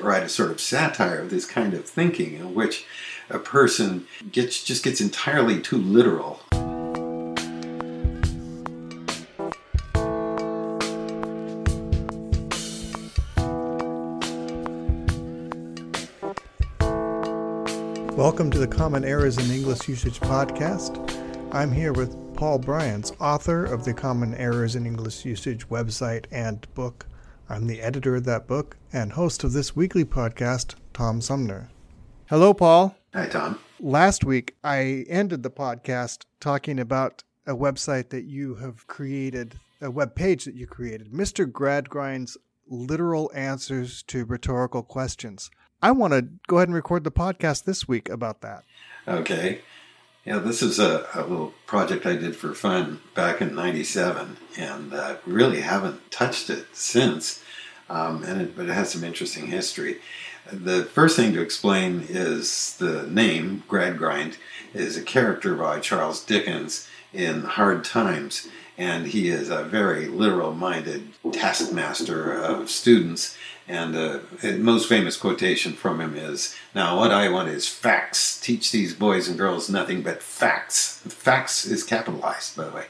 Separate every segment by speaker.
Speaker 1: write a sort of satire of this kind of thinking in which a person gets just gets entirely too literal.
Speaker 2: Welcome to the Common Errors in English Usage podcast. I'm here with Paul Brians, author of the Common Errors in English Usage website and book. I'm the editor of that book and host of this weekly podcast, Tom Sumner. Hello, Paul.
Speaker 1: Hi, Tom.
Speaker 2: Last week, I ended the podcast talking about a website that you have created, a web page that you created, Mr. Gradgrind's Literal Answers to Rhetorical Questions. I want to go ahead and record the podcast this week about that.
Speaker 1: Okay. Yeah, this is a, a little project I did for fun back in '97, and uh, really haven't touched it since. Um, and it, but it has some interesting history. The first thing to explain is the name Gradgrind is a character by Charles Dickens in Hard Times, and he is a very literal-minded taskmaster of students and the most famous quotation from him is Now, what I want is facts. Teach these boys and girls nothing but facts. Facts is capitalized, by the way.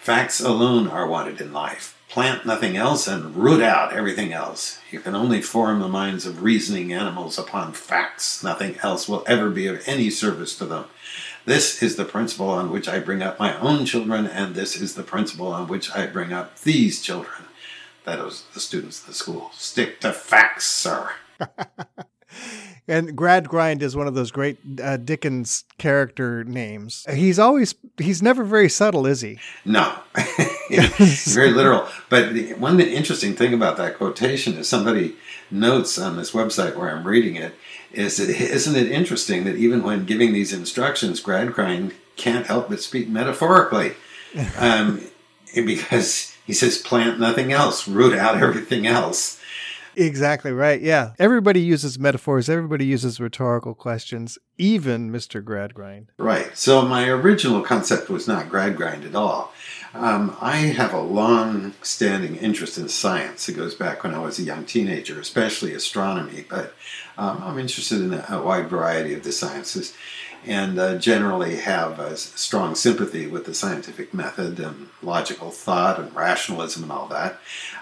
Speaker 1: Facts alone are wanted in life. Plant nothing else and root out everything else. You can only form the minds of reasoning animals upon facts. Nothing else will ever be of any service to them. This is the principle on which I bring up my own children, and this is the principle on which I bring up these children that was the students of the school. Stick to facts, sir.
Speaker 2: and Gradgrind is one of those great uh, Dickens character names. He's always he's never very subtle, is he?
Speaker 1: No, very literal. But the, one interesting thing about that quotation is somebody notes on this website where I'm reading it is it isn't it interesting that even when giving these instructions, Gradgrind can't help but speak metaphorically, um, because he says plant nothing else, root out everything else.
Speaker 2: Exactly right. Yeah. Everybody uses metaphors, everybody uses rhetorical questions, even Mr. Gradgrind.
Speaker 1: Right. So my original concept was not Gradgrind at all. Um, I have a long standing interest in science. It goes back when I was a young teenager, especially astronomy, but um, I'm interested in a, a wide variety of the sciences and uh, generally have a strong sympathy with the scientific method and logical thought and rationalism and all that.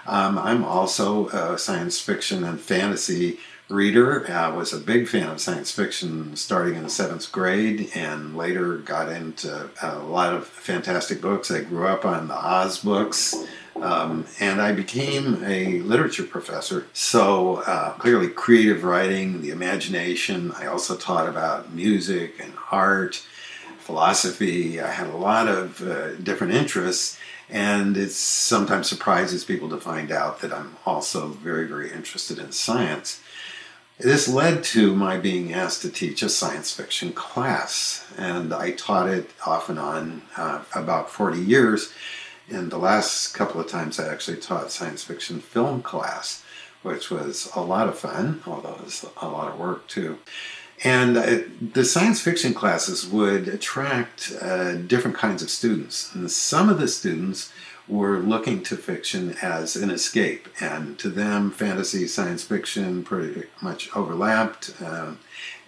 Speaker 1: Um, I'm also a science fiction and fantasy reader. I was a big fan of science fiction starting in the seventh grade and later got into a lot of fantastic books. I grew up on the Oz books. Um, and I became a literature professor. So uh, clearly, creative writing, the imagination. I also taught about music and art, philosophy. I had a lot of uh, different interests. And it sometimes surprises people to find out that I'm also very, very interested in science. This led to my being asked to teach a science fiction class, and I taught it off and on uh, about 40 years and the last couple of times I actually taught science fiction film class, which was a lot of fun, although it was a lot of work too. And uh, the science fiction classes would attract uh, different kinds of students. And some of the students were looking to fiction as an escape, and to them, fantasy, science fiction pretty much overlapped. Uh,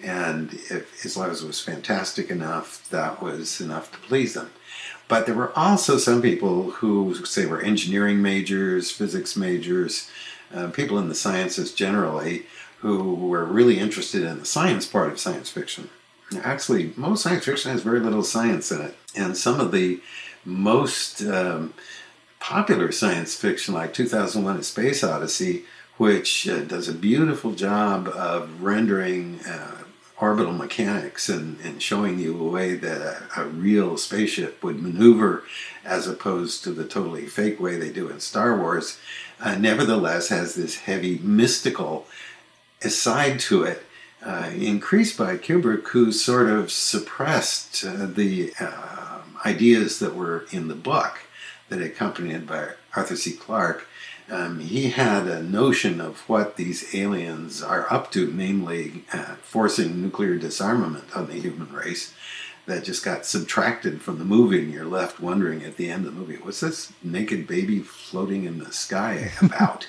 Speaker 1: and if, as long as it was fantastic enough, that was enough to please them. But there were also some people who, say, were engineering majors, physics majors, uh, people in the sciences generally, who were really interested in the science part of science fiction. Actually, most science fiction has very little science in it. And some of the most um, popular science fiction, like 2001 A Space Odyssey, which uh, does a beautiful job of rendering uh, orbital mechanics and, and showing you a way that a, a, real spaceship would maneuver as opposed to the totally fake way they do in Star Wars, uh, nevertheless has this heavy mystical side to it. Uh, increased by Kubrick, who sort of suppressed uh, the uh, ideas that were in the book that accompanied by Arthur C. Clarke um, he had a notion of what these aliens are up to, namely uh, forcing nuclear disarmament on the human race, that just got subtracted from the movie, and you're left wondering at the end of the movie, what's this naked baby floating in the sky about?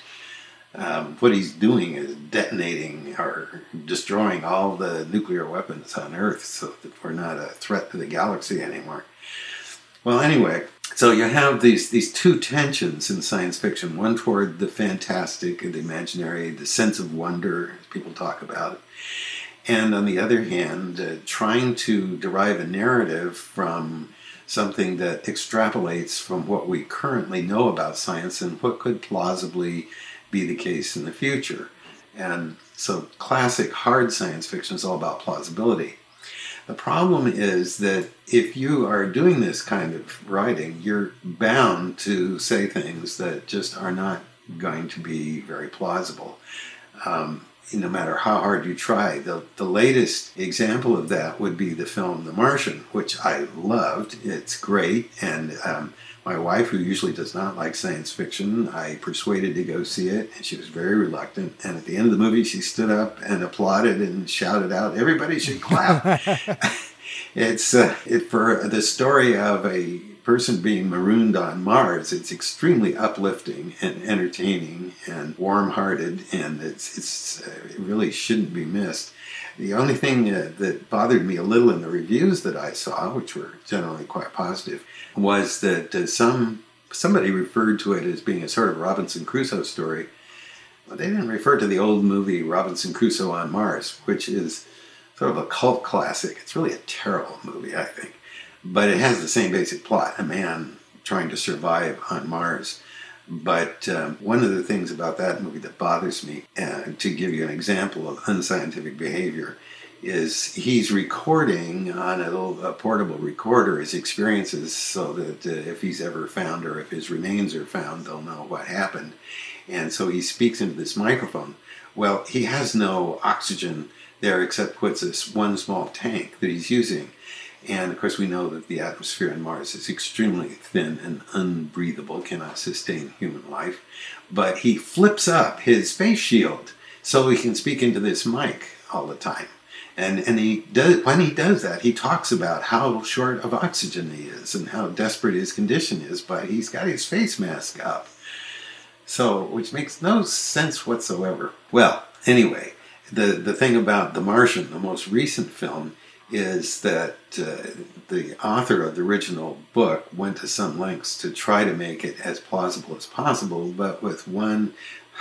Speaker 1: Um, what he's doing is detonating or destroying all the nuclear weapons on Earth so that we're not a threat to the galaxy anymore. Well, anyway, so you have these these two tensions in science fiction: one toward the fantastic, the imaginary, the sense of wonder, as people talk about, and on the other hand, uh, trying to derive a narrative from something that extrapolates from what we currently know about science and what could plausibly be the case in the future. And so, classic hard science fiction is all about plausibility. The problem is that if you are doing this kind of writing, you're bound to say things that just are not going to be very plausible. Um, no matter how hard you try. The, the latest example of that would be the film The Martian, which I loved. It's great. And um, my wife, who usually does not like science fiction, I persuaded to go see it, and she was very reluctant. And at the end of the movie, she stood up and applauded and shouted out, "Everybody should clap!" it's uh, it for the story of a person being marooned on Mars. It's extremely uplifting and entertaining and warm-hearted, and it's it's uh, it really shouldn't be missed. The only thing uh, that bothered me a little in the reviews that I saw, which were generally quite positive, was that uh, some somebody referred to it as being a sort of Robinson Crusoe story. Well, they didn't refer to the old movie Robinson Crusoe on Mars, which is sort of a cult classic. It's really a terrible movie, I think, but it has the same basic plot: a man trying to survive on Mars. But um, one of the things about that movie that bothers me, uh, to give you an example of unscientific behavior, is he's recording on a, little, a portable recorder his experiences so that uh, if he's ever found or if his remains are found, they'll know what happened. And so he speaks into this microphone. Well, he has no oxygen there except what's this one small tank that he's using. And of course, we know that the atmosphere on Mars is extremely thin and unbreathable, cannot sustain human life. But he flips up his face shield so he can speak into this mic all the time. And, and he does, when he does that, he talks about how short of oxygen he is and how desperate his condition is, but he's got his face mask up. So, which makes no sense whatsoever. Well, anyway, the, the thing about The Martian, the most recent film, is that uh, the author of the original book went to some lengths to try to make it as plausible as possible, but with one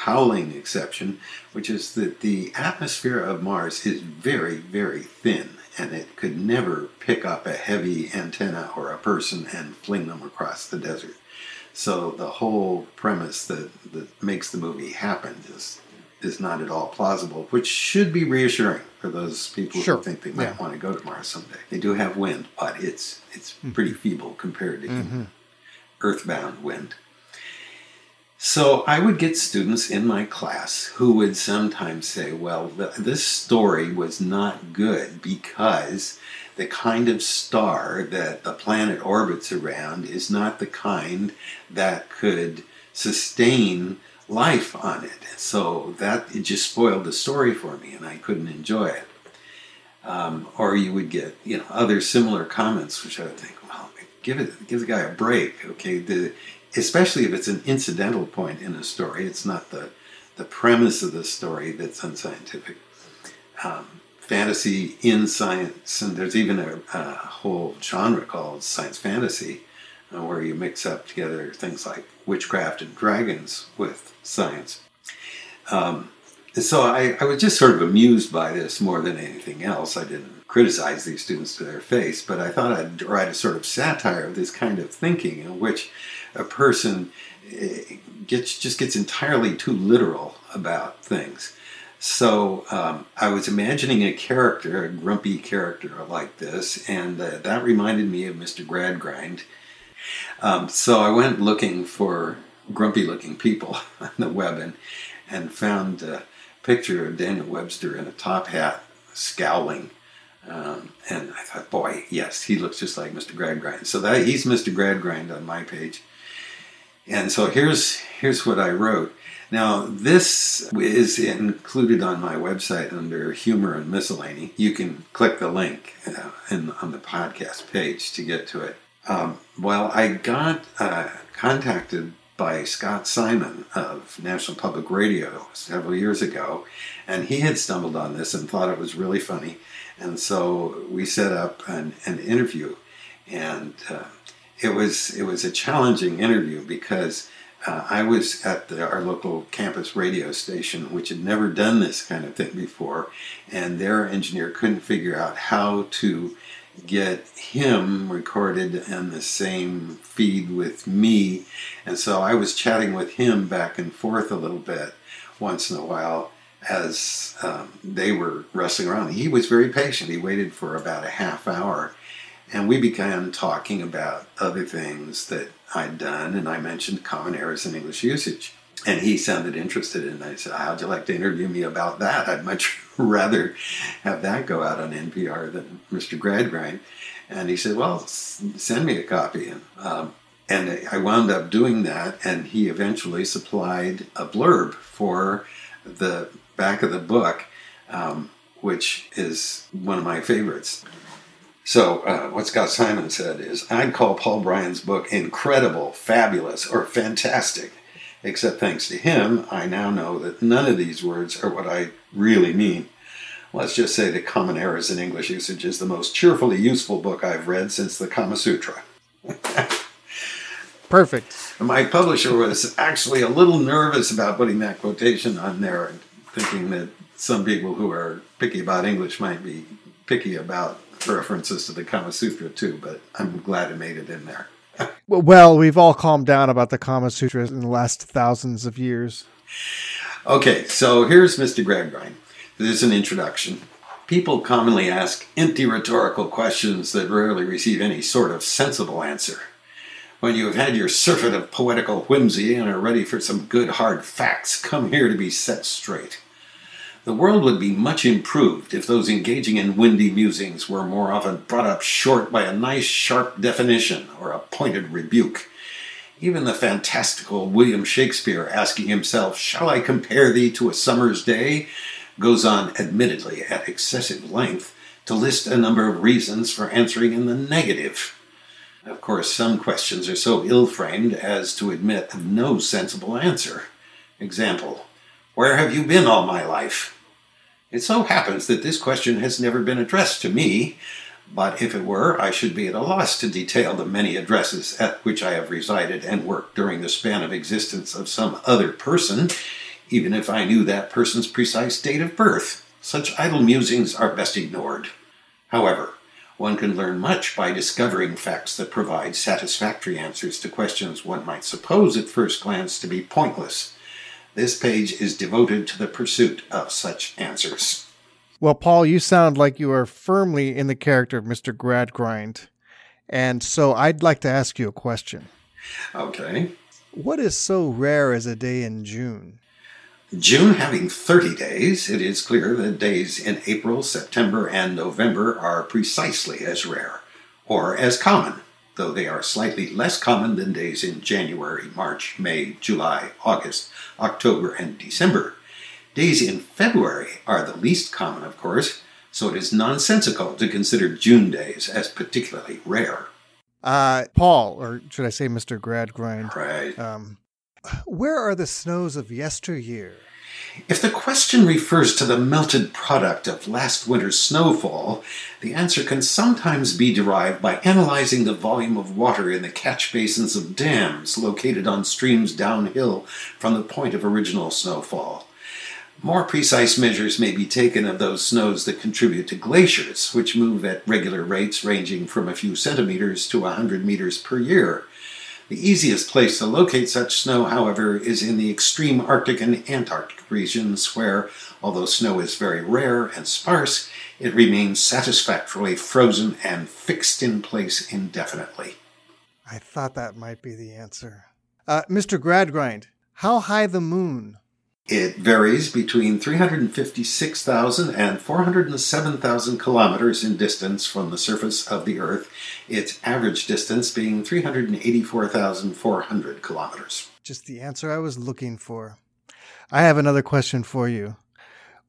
Speaker 1: howling exception, which is that the atmosphere of Mars is very, very thin and it could never pick up a heavy antenna or a person and fling them across the desert. So the whole premise that, that makes the movie happen is is not at all plausible, which should be reassuring for those people
Speaker 2: sure.
Speaker 1: who think they might
Speaker 2: Yeah.
Speaker 1: want to go to Mars someday. They do have wind, but it's it's pretty feeble compared to
Speaker 2: Mhm.
Speaker 1: earthbound wind. So I would get students in my class who would sometimes say, well, th- this story was not good because the kind of star that the planet orbits around is not the kind that could sustain life on it. So that it just spoiled the story for me and I couldn't enjoy it. Um, or you would get, you know, other similar comments, which I would think, well, give it, give the guy a break, okay? The, especially if it's an incidental point in a story. It's not the the premise of the story that's unscientific. Um, fantasy in science, and there's even a, a whole genre called science fantasy, uh, where you mix up together things like witchcraft and dragons with science. Um, and so I, I was just sort of amused by this more than anything else. I didn't criticize these students to their face, but I thought I'd write a sort of satire of this kind of thinking in which a person eh, gets just gets entirely too literal about things. So um, I was imagining a character, a grumpy character like this, and uh, that reminded me of Mr. Gradgrind. Um, so I went looking for grumpy-looking people on the web and and found a picture of Daniel Webster in a top hat, scowling. Um, and I thought, boy, yes, he looks just like Mr. Gradgrind. So that he's Mr. Gradgrind on my page. And so here's here's what I wrote. Now this is included on my website under humor and miscellany. You can click the link uh, in, on the podcast page to get to it. Um, well, I got uh, contacted by Scott Simon of National Public Radio several years ago, and he had stumbled on this and thought it was really funny, and so we set up an, an interview, and uh, it was it was a challenging interview because uh, I was at the, our local campus radio station, which had never done this kind of thing before, and their engineer couldn't figure out how to get him recorded in the same feed with me. And so I was chatting with him back and forth a little bit once in a while as um, they were wrestling around. He was very patient. He waited for about a half hour. And we began talking about other things that I'd done, and I mentioned common errors in English usage. And he sounded interested, and I said, How'd you like to interview me about that? I'd much rather have that go out on NPR than Mr. Gradgrind. And he said, Well, send me a copy. And, um, and I wound up doing that, and he eventually supplied a blurb for the back of the book, um, which is one of my favorites. So, uh, what Scott Simon said is I'd call Paul Brians' book incredible, fabulous, or fantastic. Except thanks to him, I now know that none of these words are what I really mean. Let's just say that Common Errors in English Usage is the most cheerfully useful book I've read since the Kama Sutra.
Speaker 2: Perfect.
Speaker 1: My publisher was actually a little nervous about putting that quotation on there, thinking that some people who are picky about English might be picky about references to the Kama Sutra too, but I'm glad it made it in there.
Speaker 2: Well, we've all calmed down about the Kama Sutra in the last thousands of years.
Speaker 1: Okay, so here's Mr. Gradgrind. This is an introduction. People commonly ask empty rhetorical questions that rarely receive any sort of sensible answer. When you have had your surfeit of poetical whimsy and are ready for some good hard facts, come here to be set straight. The world would be much improved if those engaging in windy musings were more often brought up short by a nice sharp definition or a pointed rebuke. Even the fantastical William Shakespeare asking himself, Shall I compare thee to a summer's day? goes on, admittedly, at excessive length to list a number of reasons for answering in the negative. Of course, some questions are so ill framed as to admit of no sensible answer. Example Where have you been all my life? It so happens that this question has never been addressed to me, but if it were, I should be at a loss to detail the many addresses at which I have resided and worked during the span of existence of some other person, even if I knew that person's precise date of birth. Such idle musings are best ignored. However, one can learn much by discovering facts that provide satisfactory answers to questions one might suppose at first glance to be pointless. This page is devoted to the pursuit of such answers.
Speaker 2: Well, Paul, you sound like you are firmly in the character of Mr. Gradgrind. And so I'd like to ask you a question.
Speaker 1: Okay.
Speaker 2: What is so rare as a day in June?
Speaker 1: June having 30 days, it is clear that days in April, September, and November are precisely as rare, or as common, though they are slightly less common than days in January, March, May, July, August, October, and December. Days in February are the least common, of course, so it is nonsensical to consider June days as particularly rare.
Speaker 2: Uh, Paul, or should I say Mr. Gradgrind?
Speaker 1: Right.
Speaker 2: Um, where are the snows of yesteryear?
Speaker 1: If the question refers to the melted product of last winter's snowfall, the answer can sometimes be derived by analyzing the volume of water in the catch basins of dams located on streams downhill from the point of original snowfall. More precise measures may be taken of those snows that contribute to glaciers, which move at regular rates ranging from a few centimeters to a hundred meters per year. The easiest place to locate such snow, however, is in the extreme Arctic and Antarctic regions, where, although snow is very rare and sparse, it remains satisfactorily frozen and fixed in place indefinitely.
Speaker 2: I thought that might be the answer. Uh, Mr. Gradgrind, how high the moon?
Speaker 1: It varies between 356,000 and 407,000 kilometers in distance from the surface of the Earth, its average distance being 384,400 kilometers.
Speaker 2: Just the answer I was looking for. I have another question for you.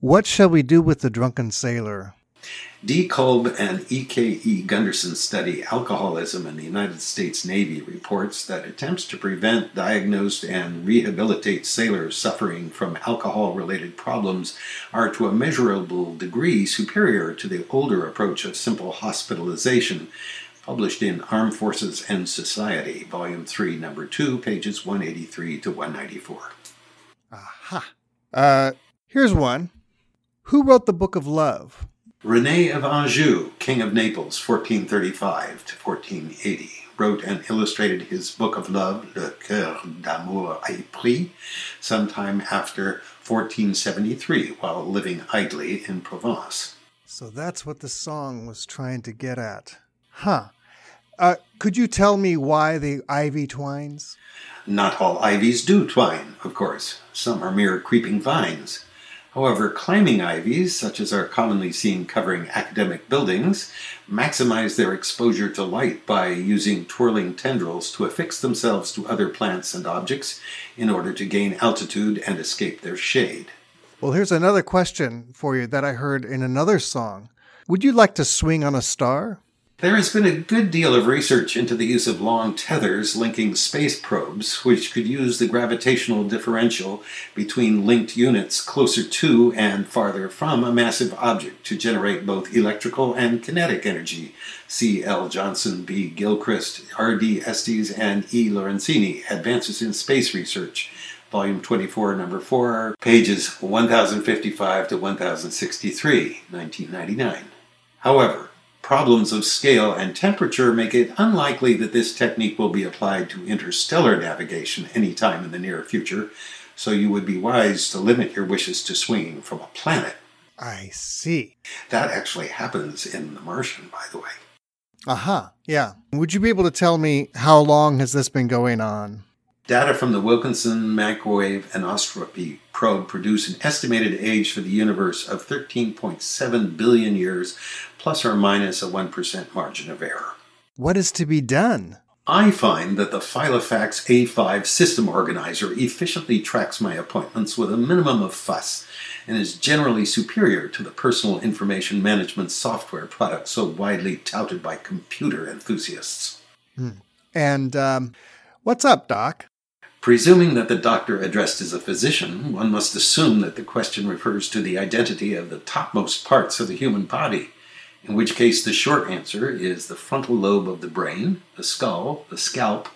Speaker 2: What shall we do with the drunken sailor?
Speaker 1: D. Kolb and E.K.E. Gunderson's study, Alcoholism in the United States Navy, reports that attempts to prevent, diagnose, and rehabilitate sailors suffering from alcohol related problems are to a measurable degree superior to the older approach of simple hospitalization, published in Armed Forces and Society, Volume 3, Number 2, pages 183 to 194.
Speaker 2: Aha. Uh, here's one. Who wrote the Book of Love?
Speaker 1: Rene of Anjou, King of Naples, 1435 to 1480, wrote and illustrated his Book of Love, Le Coeur d'amour épris, sometime after 1473 while living idly in Provence.
Speaker 2: So that's what the song was trying to get at. Huh. Uh, could you tell me why the ivy twines?
Speaker 1: Not all ivies do twine, of course. Some are mere creeping vines. However, climbing ivies, such as are commonly seen covering academic buildings, maximize their exposure to light by using twirling tendrils to affix themselves to other plants and objects in order to gain altitude and escape their shade.
Speaker 2: Well, here's another question for you that I heard in another song. Would you like to swing on a star?
Speaker 1: There has been a good deal of research into the use of long tethers linking space probes, which could use the gravitational differential between linked units closer to and farther from a massive object to generate both electrical and kinetic energy. C. L. Johnson, B. Gilchrist, R. D. Estes, and E. Lorenzini, Advances in Space Research, Volume 24, Number 4, pages 1055 to 1063, 1999. However, Problems of scale and temperature make it unlikely that this technique will be applied to interstellar navigation anytime in the near future, so you would be wise to limit your wishes to swinging from a planet.
Speaker 2: I see.
Speaker 1: That actually happens in The Martian, by the way.
Speaker 2: Aha, uh-huh. yeah. Would you be able to tell me how long has this been going on?
Speaker 1: Data from the Wilkinson Microwave Anisotropy probe produce an estimated age for the universe of 13.7 billion years, plus or minus a 1% margin of error.
Speaker 2: What is to be done?
Speaker 1: I find that the Filofax A5 system organizer efficiently tracks my appointments with a minimum of fuss and is generally superior to the personal information management software product so widely touted by computer enthusiasts.
Speaker 2: Hmm. And um, what's up, Doc?
Speaker 1: Presuming that the doctor addressed is a physician, one must assume that the question refers to the identity of the topmost parts of the human body, in which case the short answer is the frontal lobe of the brain, the skull, the scalp,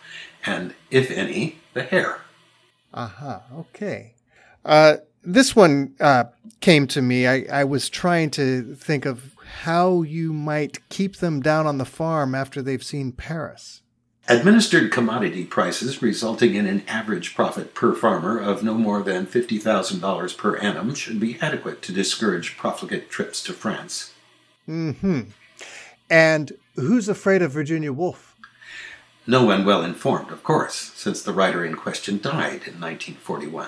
Speaker 1: and, if any, the hair.
Speaker 2: Aha, uh-huh, okay. Uh, this one uh, came to me. I, I was trying to think of how you might keep them down on the farm after they've seen Paris.
Speaker 1: Administered commodity prices resulting in an average profit per farmer of no more than $50,000 per annum should be adequate to discourage profligate trips to France.
Speaker 2: Mm hmm. And who's afraid of Virginia Woolf?
Speaker 1: No one well informed, of course, since the writer in question died in 1941.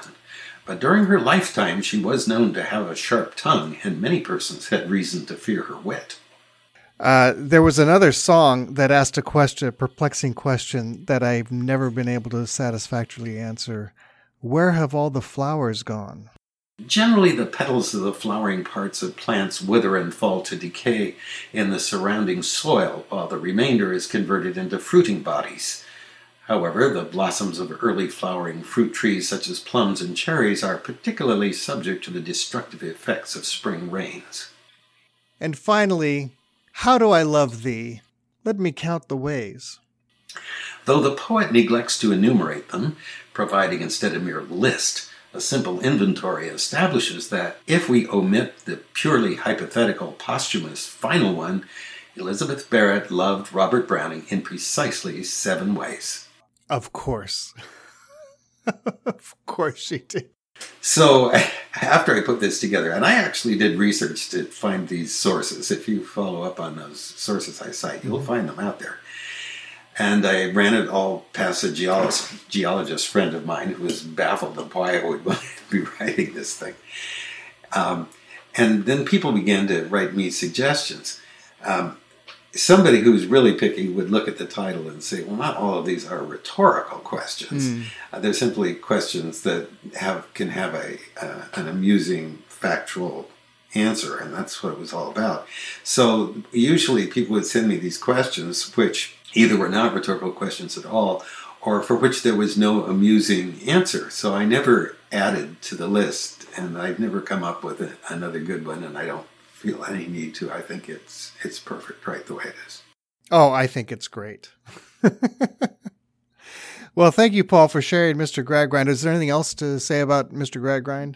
Speaker 1: But during her lifetime, she was known to have a sharp tongue, and many persons had reason to fear her wit.
Speaker 2: Uh, there was another song that asked a question, a perplexing question that I've never been able to satisfactorily answer. Where have all the flowers gone?
Speaker 1: Generally, the petals of the flowering parts of plants wither and fall to decay in the surrounding soil, while the remainder is converted into fruiting bodies. However, the blossoms of early flowering fruit trees such as plums and cherries are particularly subject to the destructive effects of spring rains.
Speaker 2: And finally, how do I love thee? Let me count the ways.
Speaker 1: Though the poet neglects to enumerate them, providing instead a mere list, a simple inventory establishes that if we omit the purely hypothetical posthumous final one, Elizabeth Barrett loved Robert Browning in precisely seven ways.
Speaker 2: Of course. of course she did.
Speaker 1: So after I put this together, and I actually did research to find these sources. If you follow up on those sources I cite, you'll mm-hmm. find them out there. And I ran it all past a geologist, geologist friend of mine who was baffled of why I would be writing this thing. Um, and then people began to write me suggestions. Um, somebody who's really picky would look at the title and say, well, not all of these are rhetorical questions. Mm. Uh, they're simply questions that have can have a uh, an amusing factual answer, and that's what it was all about. So usually people would send me these questions, which either were not rhetorical questions at all, or for which there was no amusing answer. So I never added to the list, and I've never come up with a, another good one, and I don't feel any need to. I think it's it's perfect right the way it is.
Speaker 2: Oh, I think it's great. well, thank you, Paul, for sharing Mr. Gradgrind. Is there anything else to say about Mr. Gradgrind?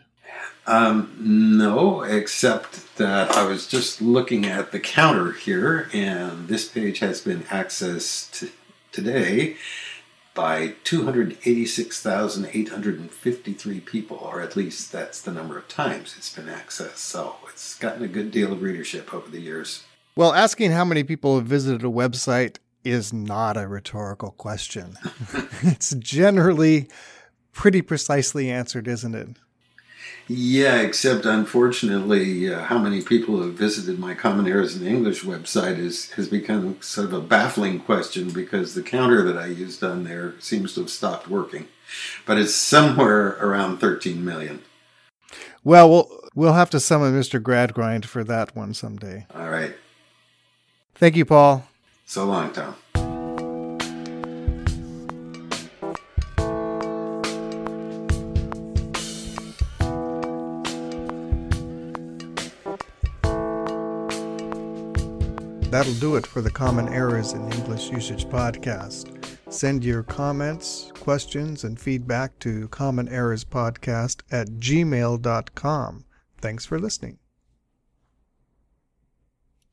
Speaker 1: Um, no, except that I was just looking at the counter here, and this page has been accessed today by 286,853 people, or at least that's the number of times it's been accessed. So it's gotten a good deal of readership over the years.
Speaker 2: Well, asking how many people have visited a website is not a rhetorical question. it's generally pretty precisely answered, isn't it?
Speaker 1: Yeah, except unfortunately, uh, how many people have visited my Common Errors in English website is, has become sort of a baffling question because the counter that I used on there seems to have stopped working. But it's somewhere around 13 million.
Speaker 2: Well, we'll, we'll have to summon Mr. Gradgrind for that one someday.
Speaker 1: All right.
Speaker 2: Thank you, Paul.
Speaker 1: So long, Tom.
Speaker 2: That'll do it for the Common Errors in English Usage podcast. Send your comments, questions, and feedback to commonerrorspodcast at gmail.com. Thanks for listening.